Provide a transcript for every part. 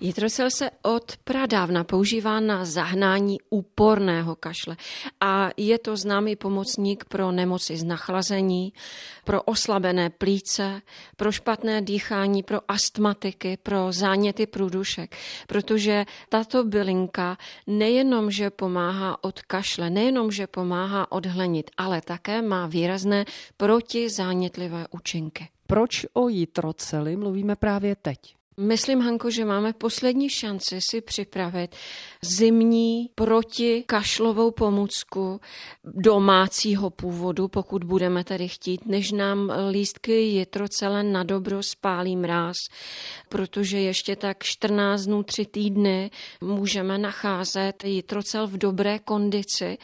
Jitrocel se od pradávna používá na zahnání úporného kašle a je to známý pomocník pro nemoci z nachlazení, pro oslabené plíce, pro špatné dýchání, pro astmatiky, pro záněty průdušek, protože tato bylinka nejenom, že pomáhá od kašle, nejenom, že pomáhá odhlenit, ale také má výrazné protizánětlivé účinky. Proč o jitroceli mluvíme právě teď? Myslím, Hanko, že máme poslední šanci si připravit zimní protikašlovou pomůcku domácího původu, pokud budeme tady chtít, než nám lístky jitrocele na dobro spálí mráz, protože ještě tak 14 dnů, 3 týdny můžeme nacházet jitrocel v dobré kondici.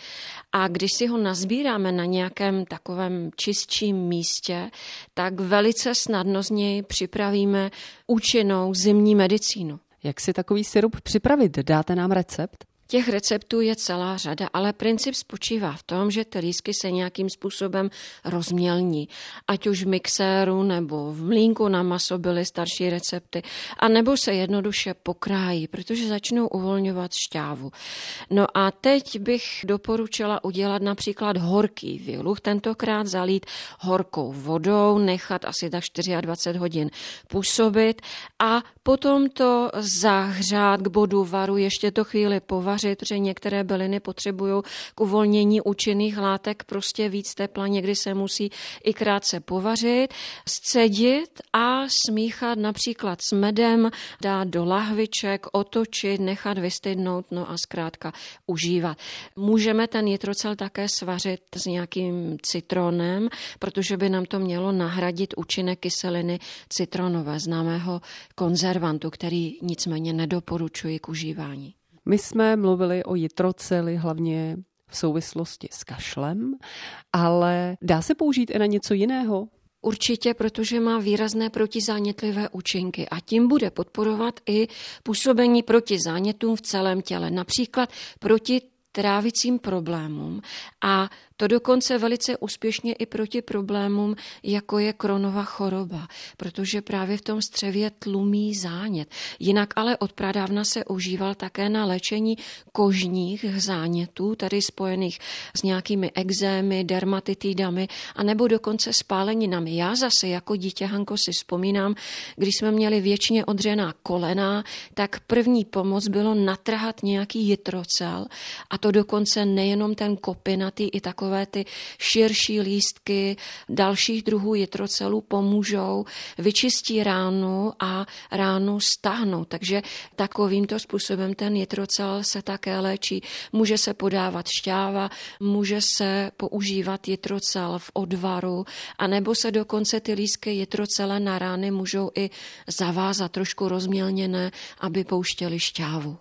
A když si ho nazbíráme na nějakém takovém čistším místě, tak velice snadno z něj připravíme účinnou zimní medicínu. Jak si takový syrup připravit? Dáte nám recept? Těch receptů je celá řada, ale princip spočívá v tom, že ty lísky se nějakým způsobem rozmělní. Ať už v mixéru nebo v mlínku na maso byly starší recepty, a nebo se jednoduše pokrájí, protože začnou uvolňovat šťávu. No a teď bych doporučila udělat například horký výluch, tentokrát zalít horkou vodou, nechat asi tak 24 hodin působit a potom to zahřát k bodu varu, ještě to chvíli povařit vařit, protože některé byliny potřebují k uvolnění účinných látek prostě víc tepla, někdy se musí i krátce povařit, scedit a smíchat například s medem, dát do lahviček, otočit, nechat vystydnout, no a zkrátka užívat. Můžeme ten jitrocel také svařit s nějakým citronem, protože by nám to mělo nahradit účinek kyseliny citronové, známého konzervantu, který nicméně nedoporučuji k užívání. My jsme mluvili o jitroceli hlavně v souvislosti s kašlem, ale dá se použít i na něco jiného? Určitě, protože má výrazné protizánětlivé účinky a tím bude podporovat i působení proti zánětům v celém těle, například proti trávicím problémům a to dokonce velice úspěšně i proti problémům, jako je kronova choroba, protože právě v tom střevě tlumí zánět. Jinak ale od pradávna se užíval také na léčení kožních zánětů, tady spojených s nějakými exémy, dermatitidami, anebo dokonce spáleninami. Já zase jako dítě, Hanko, si vzpomínám, když jsme měli věčně odřená kolena, tak první pomoc bylo natrhat nějaký jitrocel a to dokonce nejenom ten kopinatý, i takové takové ty širší lístky dalších druhů jitrocelů pomůžou, vyčistí ránu a ránu stáhnou. Takže takovýmto způsobem ten jitrocel se také léčí. Může se podávat šťáva, může se používat jitrocel v odvaru, anebo se dokonce ty lístky jitrocele na rány můžou i zavázat trošku rozmělněné, aby pouštěly šťávu.